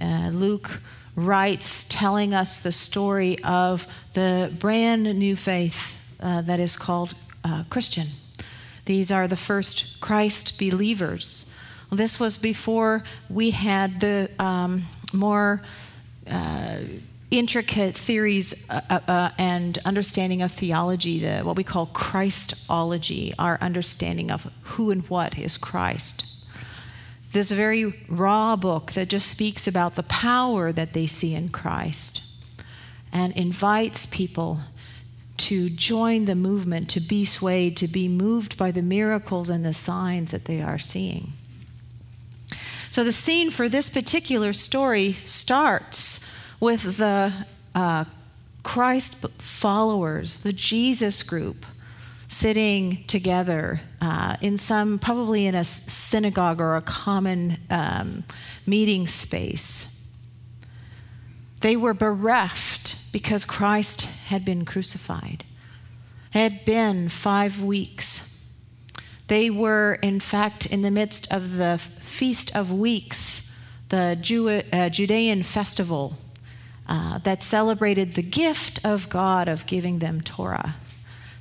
Uh, Luke writes telling us the story of the brand new faith uh, that is called uh, Christian. These are the first Christ believers. This was before we had the um, more uh, intricate theories uh, uh, uh, and understanding of theology, the, what we call Christology, our understanding of who and what is Christ this very raw book that just speaks about the power that they see in Christ and invites people to join the movement, to be swayed, to be moved by the miracles and the signs that they are seeing. So, the scene for this particular story starts with the uh, Christ followers, the Jesus group, sitting together uh, in some, probably in a synagogue or a common um, meeting space. They were bereft because Christ had been crucified. It had been five weeks. They were, in fact, in the midst of the Feast of Weeks, the Jew- uh, Judean festival uh, that celebrated the gift of God of giving them Torah.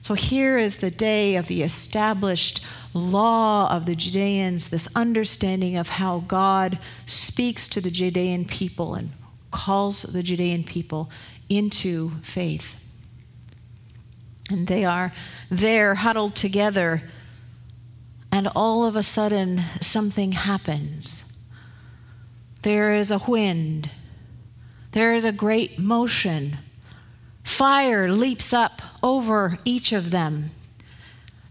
So here is the day of the established law of the Judeans, this understanding of how God speaks to the Judean people and calls the Judean people into faith. And they are there huddled together, and all of a sudden something happens. There is a wind, there is a great motion Fire leaps up over each of them.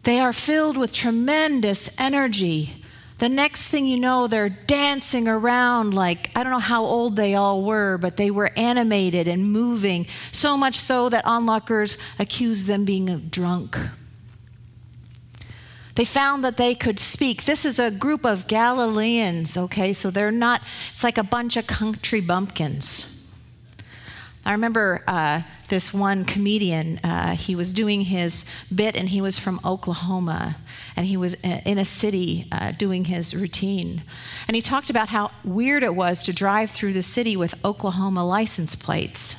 They are filled with tremendous energy. The next thing you know, they're dancing around like, I don't know how old they all were, but they were animated and moving, so much so that onlookers accused them being drunk. They found that they could speak. This is a group of Galileans, okay? So they're not, it's like a bunch of country bumpkins. I remember uh, this one comedian, uh, he was doing his bit and he was from Oklahoma and he was in a city uh, doing his routine. And he talked about how weird it was to drive through the city with Oklahoma license plates.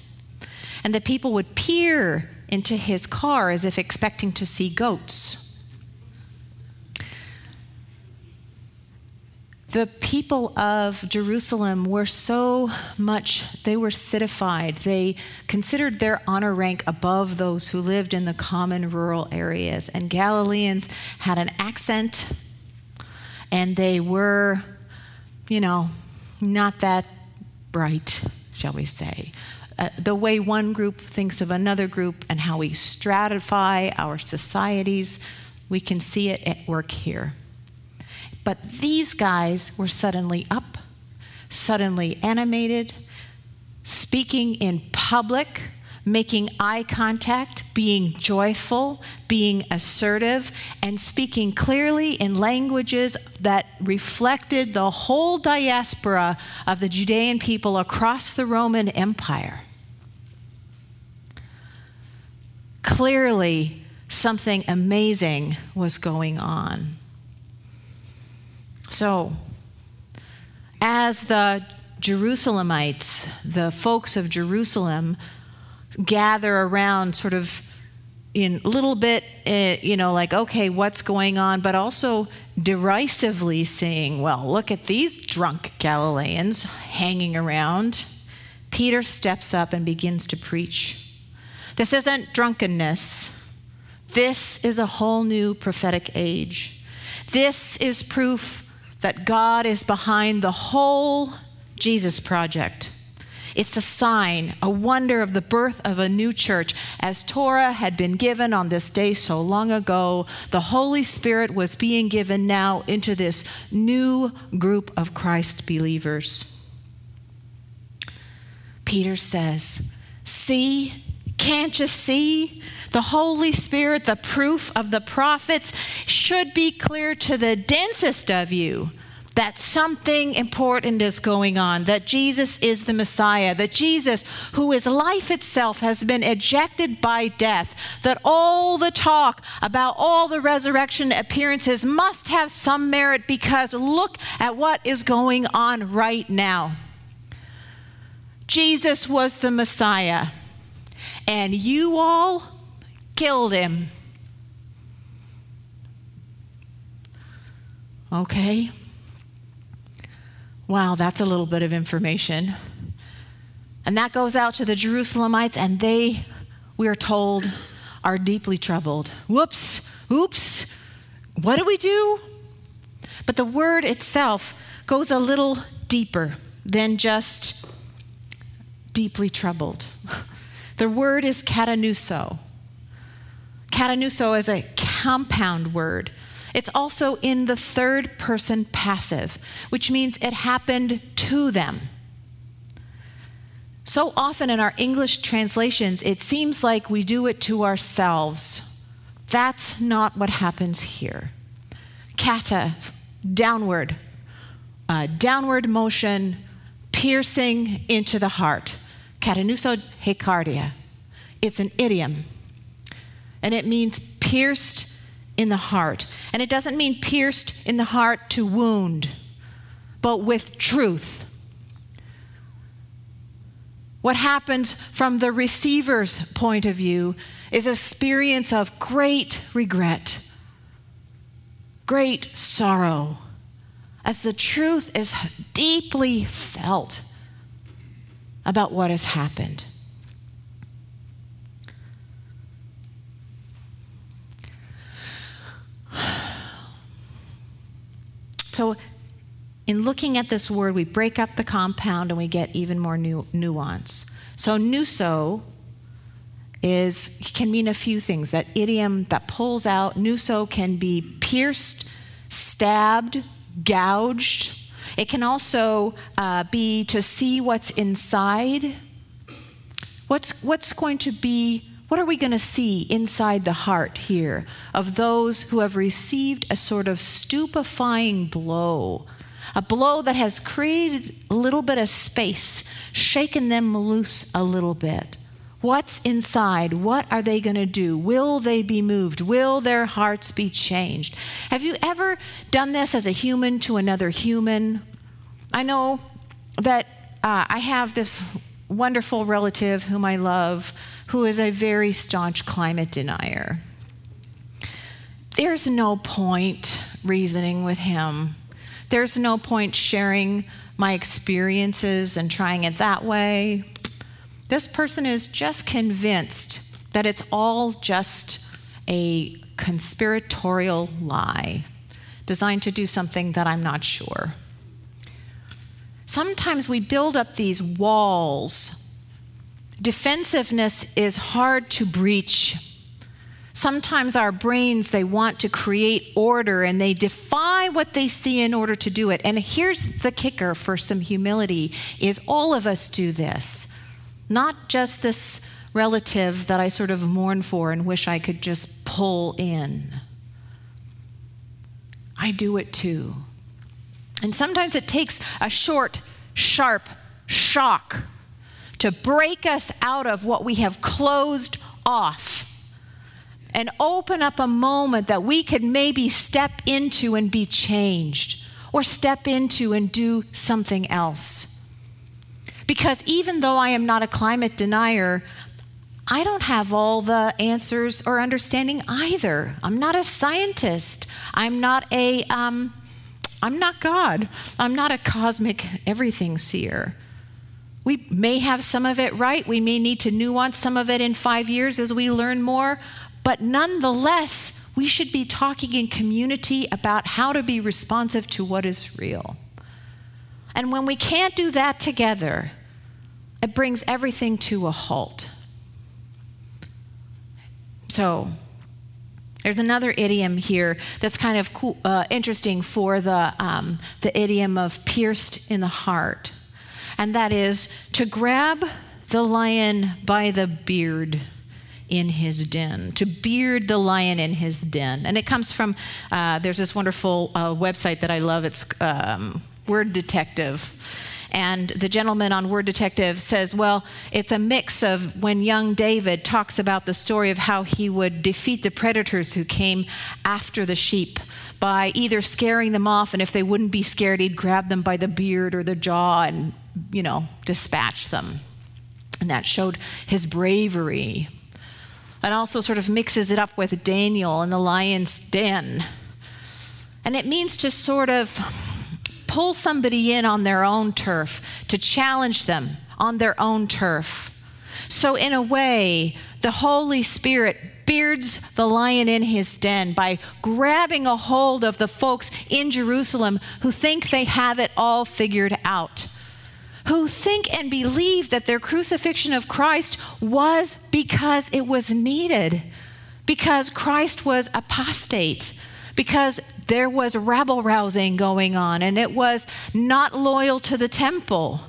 And that people would peer into his car as if expecting to see goats. The people of Jerusalem were so much, they were citified. They considered their honor rank above those who lived in the common rural areas. And Galileans had an accent, and they were, you know, not that bright, shall we say. Uh, the way one group thinks of another group and how we stratify our societies, we can see it at work here. But these guys were suddenly up, suddenly animated, speaking in public, making eye contact, being joyful, being assertive, and speaking clearly in languages that reflected the whole diaspora of the Judean people across the Roman Empire. Clearly, something amazing was going on. So, as the Jerusalemites, the folks of Jerusalem, gather around sort of in a little bit, uh, you know, like, okay, what's going on, but also derisively saying, well, look at these drunk Galileans hanging around. Peter steps up and begins to preach. This isn't drunkenness. This is a whole new prophetic age. This is proof that God is behind the whole Jesus project. It's a sign, a wonder of the birth of a new church. As Torah had been given on this day so long ago, the Holy Spirit was being given now into this new group of Christ believers. Peter says, See, can't you see? The Holy Spirit, the proof of the prophets, should be clear to the densest of you that something important is going on, that Jesus is the Messiah, that Jesus, who is life itself, has been ejected by death, that all the talk about all the resurrection appearances must have some merit because look at what is going on right now. Jesus was the Messiah, and you all killed him. Okay? Wow, that's a little bit of information. And that goes out to the Jerusalemites, and they, we are told, are deeply troubled. Whoops, oops, what do we do? But the word itself goes a little deeper than just deeply troubled. The word is katanuso. Katanuso is a compound word. It's also in the third person passive, which means it happened to them. So often in our English translations, it seems like we do it to ourselves. That's not what happens here. Kata, downward, downward motion, piercing into the heart. Katanuso hekardia. It's an idiom, and it means pierced in the heart. And it doesn't mean pierced in the heart to wound, but with truth. What happens from the receiver's point of view is experience of great regret, great sorrow, as the truth is deeply felt about what has happened. So, in looking at this word, we break up the compound and we get even more nu- nuance. So, nuso is can mean a few things. That idiom that pulls out, nuso can be pierced, stabbed, gouged. It can also uh, be to see what's inside. What's, what's going to be what are we going to see inside the heart here of those who have received a sort of stupefying blow? A blow that has created a little bit of space, shaken them loose a little bit. What's inside? What are they going to do? Will they be moved? Will their hearts be changed? Have you ever done this as a human to another human? I know that uh, I have this wonderful relative whom I love who is a very staunch climate denier. There's no point reasoning with him. There's no point sharing my experiences and trying it that way. This person is just convinced that it's all just a conspiratorial lie designed to do something that I'm not sure. Sometimes we build up these walls Defensiveness is hard to breach. Sometimes our brains, they want to create order and they defy what they see in order to do it. And here's the kicker for some humility is all of us do this. Not just this relative that I sort of mourn for and wish I could just pull in. I do it too. And sometimes it takes a short, sharp shock to break us out of what we have closed off and open up a moment that we could maybe step into and be changed or step into and do something else. Because even though I am not a climate denier, I don't have all the answers or understanding either. I'm not a scientist. I'm not a, um, I'm not God. I'm not a cosmic everything seer. We may have some of it right. We may need to nuance some of it in five years as we learn more. But nonetheless, we should be talking in community about how to be responsive to what is real. And when we can't do that together, it brings everything to a halt. So, there's another idiom here that's kind of cool, uh, interesting for the, um, the idiom of pierced in the heart and that is to grab the lion by the beard in his den, to beard the lion in his den. And it comes from, uh, there's this wonderful uh, website that I love. It's um, Word Detective. And the gentleman on Word Detective says, well, it's a mix of when young David talks about the story of how he would defeat the predators who came after the sheep by either scaring them off, and if they wouldn't be scared, he'd grab them by the beard or the jaw and, you know, dispatch them. And that showed his bravery. It also sort of mixes it up with Daniel and the lion's den. And it means to sort of pull somebody in on their own turf, to challenge them on their own turf. So, in a way, the Holy Spirit beards the lion in his den by grabbing a hold of the folks in Jerusalem who think they have it all figured out, who think and believe that their crucifixion of Christ was because it was needed, because Christ was apostate, because there was rabble rousing going on and it was not loyal to the temple.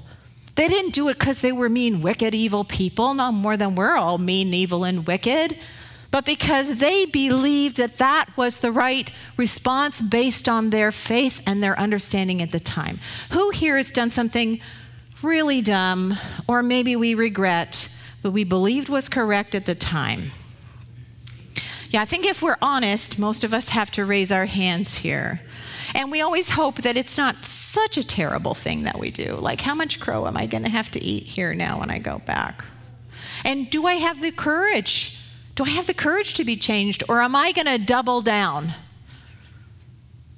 They didn't do it because they were mean, wicked, evil people, no more than we're all mean, evil, and wicked but because they believed that that was the right response based on their faith and their understanding at the time. Who here has done something really dumb, or maybe we regret, but we believed was correct at the time? Yeah, I think if we're honest, most of us have to raise our hands here. And we always hope that it's not such a terrible thing that we do. Like, how much crow am I going to have to eat here now when I go back? And do I have the courage do I have the courage to be changed, or am I going to double down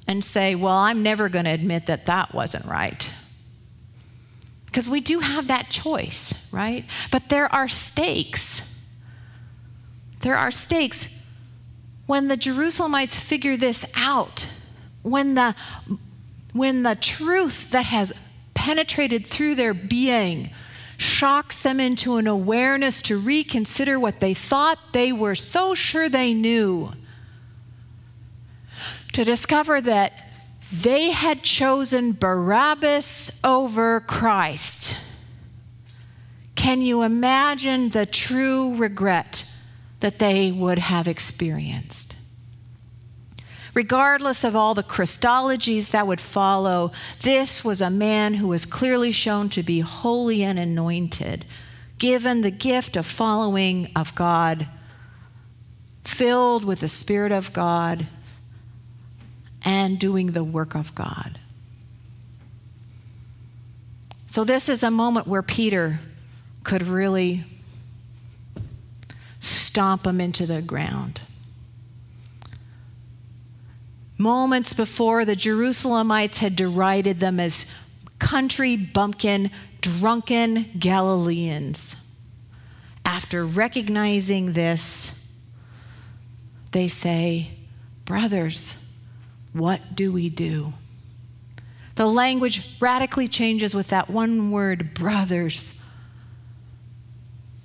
and say, well, I'm never going to admit that that wasn't right? Because we do have that choice, right? But there are stakes. There are stakes. When the Jerusalemites figure this out, when the, when the truth that has penetrated through their being shocks them into an awareness to reconsider what they thought they were so sure they knew. To discover that they had chosen Barabbas over Christ. Can you imagine the true regret that they would have experienced? Regardless of all the Christologies that would follow, this was a man who was clearly shown to be holy and anointed, given the gift of following of God, filled with the Spirit of God, and doing the work of God. So, this is a moment where Peter could really stomp them into the ground. Moments before, the Jerusalemites had derided them as country bumpkin, drunken Galileans. After recognizing this, they say, Brothers, what do we do? The language radically changes with that one word, brothers.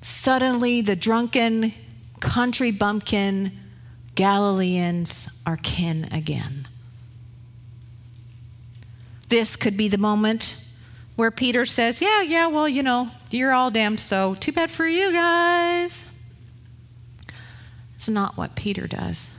Suddenly, the drunken country bumpkin Galileans are kin again. This could be the moment where Peter says, Yeah, yeah, well, you know, you're all damned, so too bad for you guys. It's not what Peter does.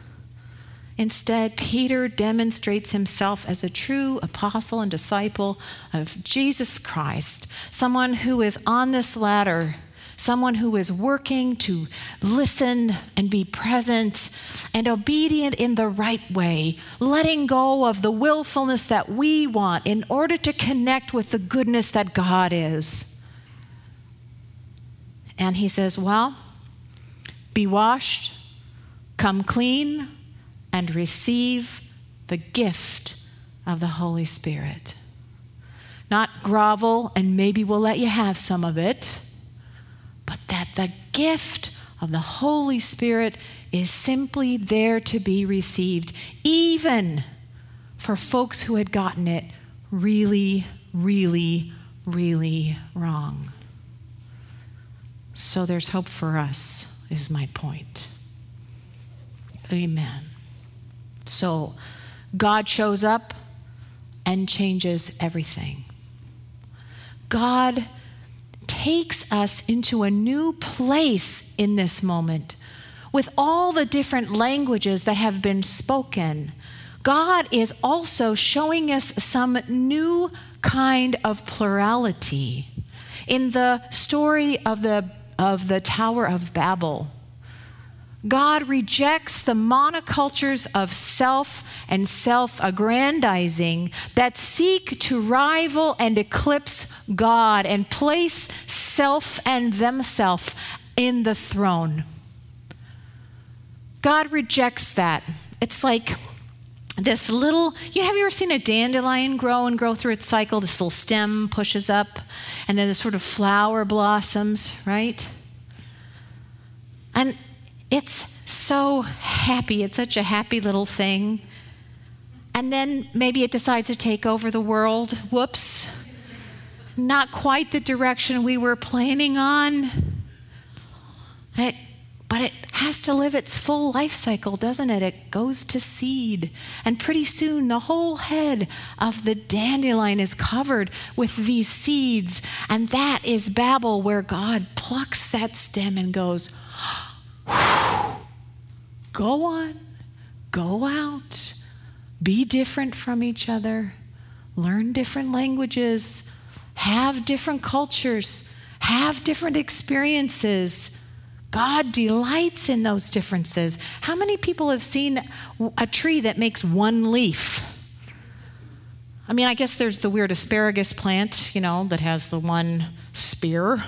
Instead, Peter demonstrates himself as a true apostle and disciple of Jesus Christ, someone who is on this ladder someone who is working to listen and be present and obedient in the right way, letting go of the willfulness that we want in order to connect with the goodness that God is. And he says, Well, be washed, come clean, and receive the gift of the Holy Spirit. Not grovel and maybe we'll let you have some of it but that the gift of the Holy Spirit is simply there to be received, even for folks who had gotten it really, really, really wrong. So there's hope for us, is my point. Amen. So God shows up and changes everything. God takes us into a new place in this moment with all the different languages that have been spoken. God is also showing us some new kind of plurality. In the story of the, of the Tower of Babel, God rejects the monocultures of self and self aggrandizing that seek to rival and eclipse God and place self and themselves in the throne. God rejects that. It's like this little, you have you ever seen a dandelion grow and grow through its cycle? This little stem pushes up, and then the sort of flower blossoms, right? It's so happy. It's such a happy little thing. And then maybe it decides to take over the world. Whoops. Not quite the direction we were planning on. It, but it has to live its full life cycle, doesn't it? It goes to seed. And pretty soon, the whole head of the dandelion is covered with these seeds. And that is Babel, where God plucks that stem and goes, Go on, go out, be different from each other, learn different languages, have different cultures, have different experiences. God delights in those differences. How many people have seen a tree that makes one leaf? I mean, I guess there's the weird asparagus plant, you know, that has the one spear,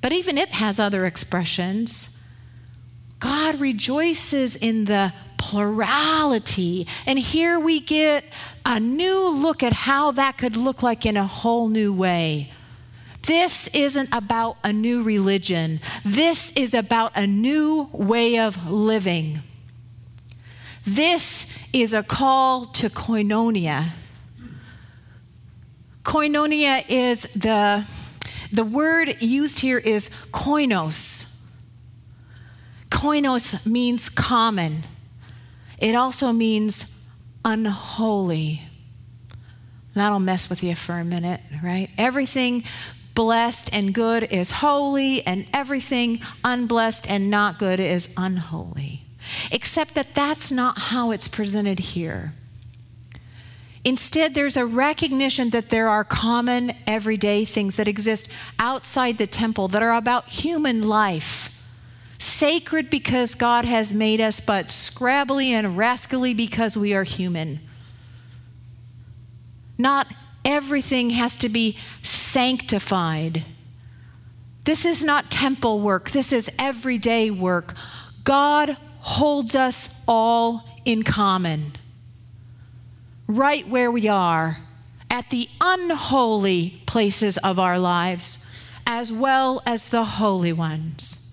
but even it has other expressions. God rejoices in the plurality. And here we get a new look at how that could look like in a whole new way. This isn't about a new religion. This is about a new way of living. This is a call to koinonia. Koinonia is the, the word used here is koinos Koinos means common, it also means unholy. That'll mess with you for a minute, right? Everything blessed and good is holy, and everything unblessed and not good is unholy. Except that that's not how it's presented here. Instead, there's a recognition that there are common, everyday things that exist outside the temple that are about human life sacred because God has made us, but scrabbly and rascally because we are human. Not everything has to be sanctified. This is not temple work, this is everyday work. God holds us all in common, right where we are, at the unholy places of our lives, as well as the holy ones.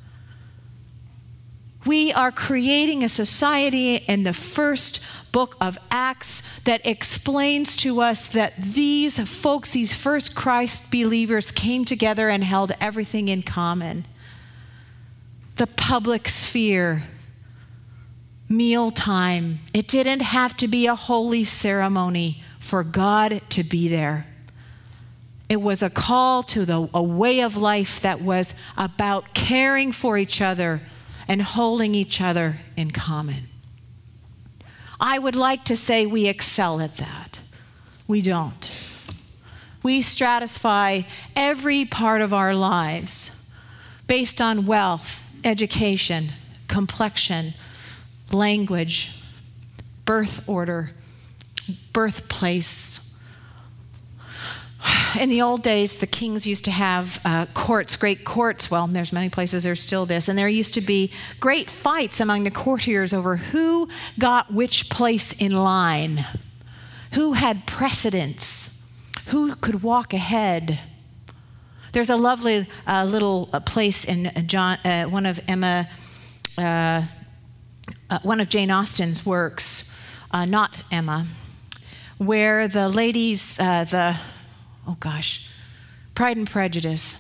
We are creating a society in the first book of Acts that explains to us that these folks, these first Christ believers, came together and held everything in common. The public sphere, mealtime. It didn't have to be a holy ceremony for God to be there. It was a call to the, a way of life that was about caring for each other and holding each other in common. I would like to say we excel at that. We don't. We stratify every part of our lives based on wealth, education, complexion, language, birth order, birthplace, in the old days, the kings used to have uh, courts, great courts. Well, there's many places there's still this, and there used to be great fights among the courtiers over who got which place in line, who had precedence, who could walk ahead. There's a lovely uh, little uh, place in uh, John, uh, one of Emma, uh, one of Jane Austen's works, not Emma, where the ladies, the oh gosh, Pride and Prejudice.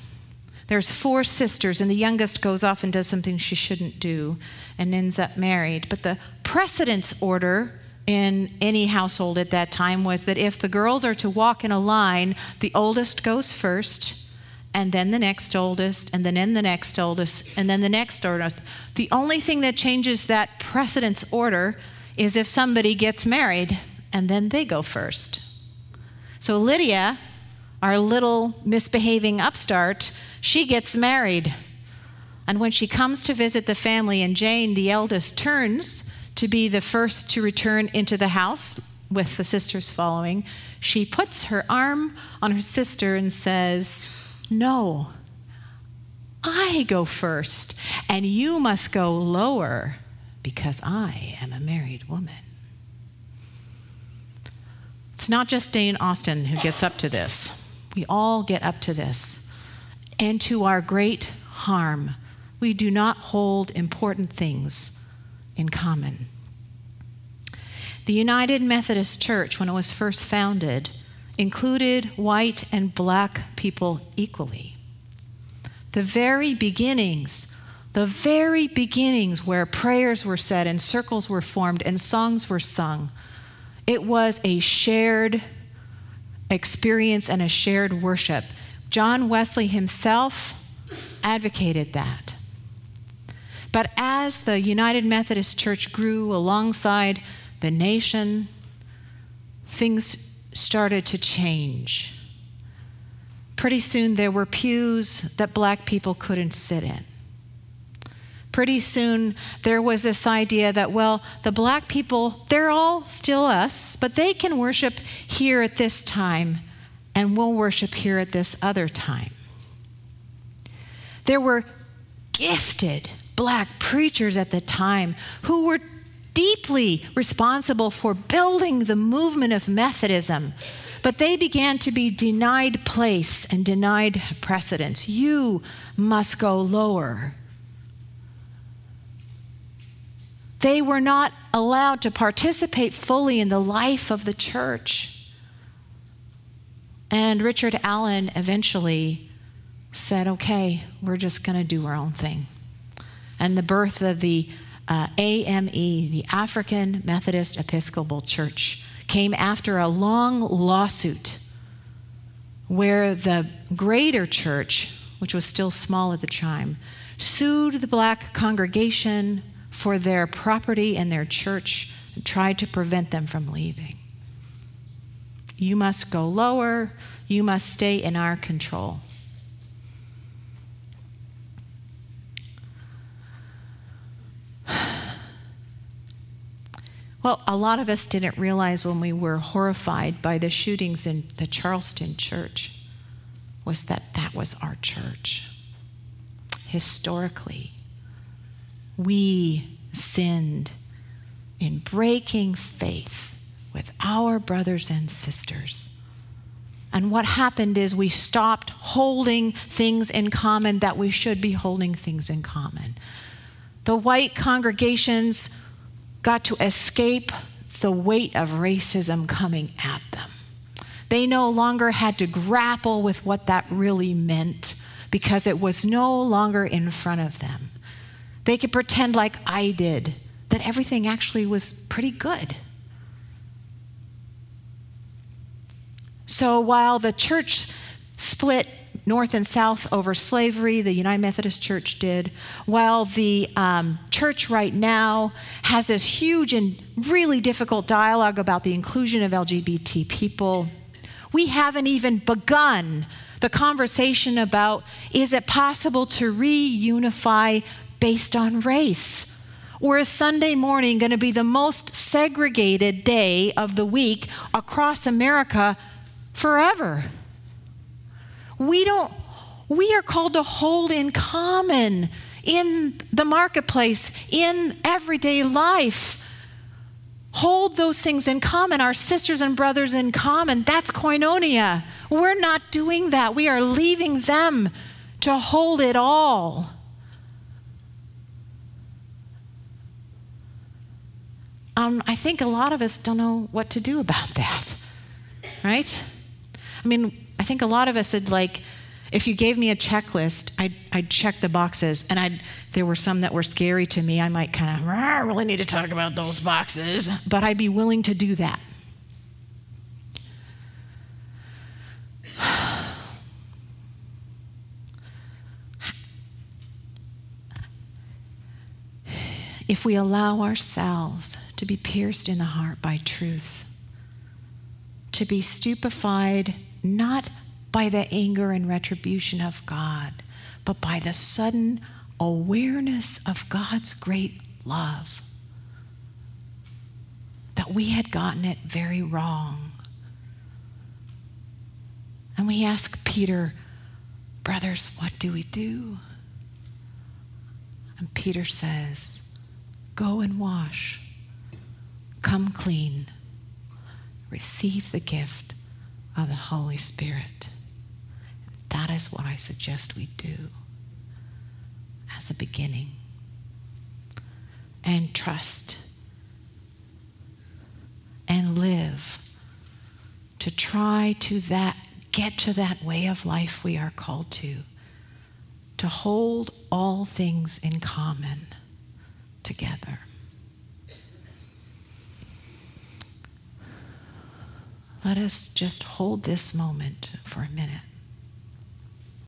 There's four sisters, and the youngest goes off and does something she shouldn't do and ends up married. But the precedence order in any household at that time was that if the girls are to walk in a line, the oldest goes first, and then the next oldest, and then the next oldest, and then the next oldest. The only thing that changes that precedence order is if somebody gets married and then they go first. So Lydia, our little misbehaving upstart, she gets married. And when she comes to visit the family, and Jane, the eldest, turns to be the first to return into the house with the sisters following, she puts her arm on her sister and says, No, I go first, and you must go lower because I am a married woman. It's not just Jane Austen who gets up to this. We all get up to this. And to our great harm, we do not hold important things in common. The United Methodist Church, when it was first founded, included white and black people equally. The very beginnings, the very beginnings where prayers were said and circles were formed and songs were sung, it was a shared experience and a shared worship. John Wesley himself advocated that. But as the United Methodist Church grew alongside the nation, things started to change. Pretty soon, there were pews that black people couldn't sit in. Pretty soon, there was this idea that, well, the black people, they're all still us, but they can worship here at this time, and we'll worship here at this other time. There were gifted black preachers at the time who were deeply responsible for building the movement of Methodism. But they began to be denied place and denied precedence. You must go lower. They were not allowed to participate fully in the life of the church. And Richard Allen eventually said, okay, we're just going to do our own thing. And the birth of the uh, AME, the African Methodist Episcopal Church, came after a long lawsuit where the greater church, which was still small at the time, sued the black congregation for their property and their church and tried to prevent them from leaving. You must go lower, you must stay in our control. Well, a lot of us didn't realize when we were horrified by the shootings in the Charleston church was that that was our church. Historically, we sinned in breaking faith with our brothers and sisters. And what happened is we stopped holding things in common that we should be holding things in common. The white congregations got to escape the weight of racism coming at them. They no longer had to grapple with what that really meant because it was no longer in front of them. They could pretend, like I did, that everything actually was pretty good. So while the church split North and South over slavery, the United Methodist Church did, while the um, church right now has this huge and really difficult dialogue about the inclusion of LGBT people. We haven't even begun the conversation about is it possible to reunify based on race? Or is Sunday morning going to be the most segregated day of the week across America forever? we don't we are called to hold in common in the marketplace, in everyday life. Hold those things in common, our sisters and brothers in common. That's koinonia. We're not doing that. We are leaving them to hold it all. Um, I think a lot of us don't know what to do about that, right? I mean, I think a lot of us had like, if you gave me a checklist, I'd, I'd check the boxes, and I'd, there were some that were scary to me. I might kind of, I really need to talk about those boxes, but I'd be willing to do that. If we allow ourselves to be pierced in the heart by truth, to be stupefied not by the anger and retribution of God, but by the sudden awareness of God's great love, that we had gotten it very wrong. And we ask Peter, Brothers, what do we do? And Peter says, Go and wash, come clean, receive the gift of the Holy Spirit. That is what I suggest we do as a beginning. And trust and live to try to that get to that way of life we are called to, to hold all things in common together. Let us just hold this moment for a minute.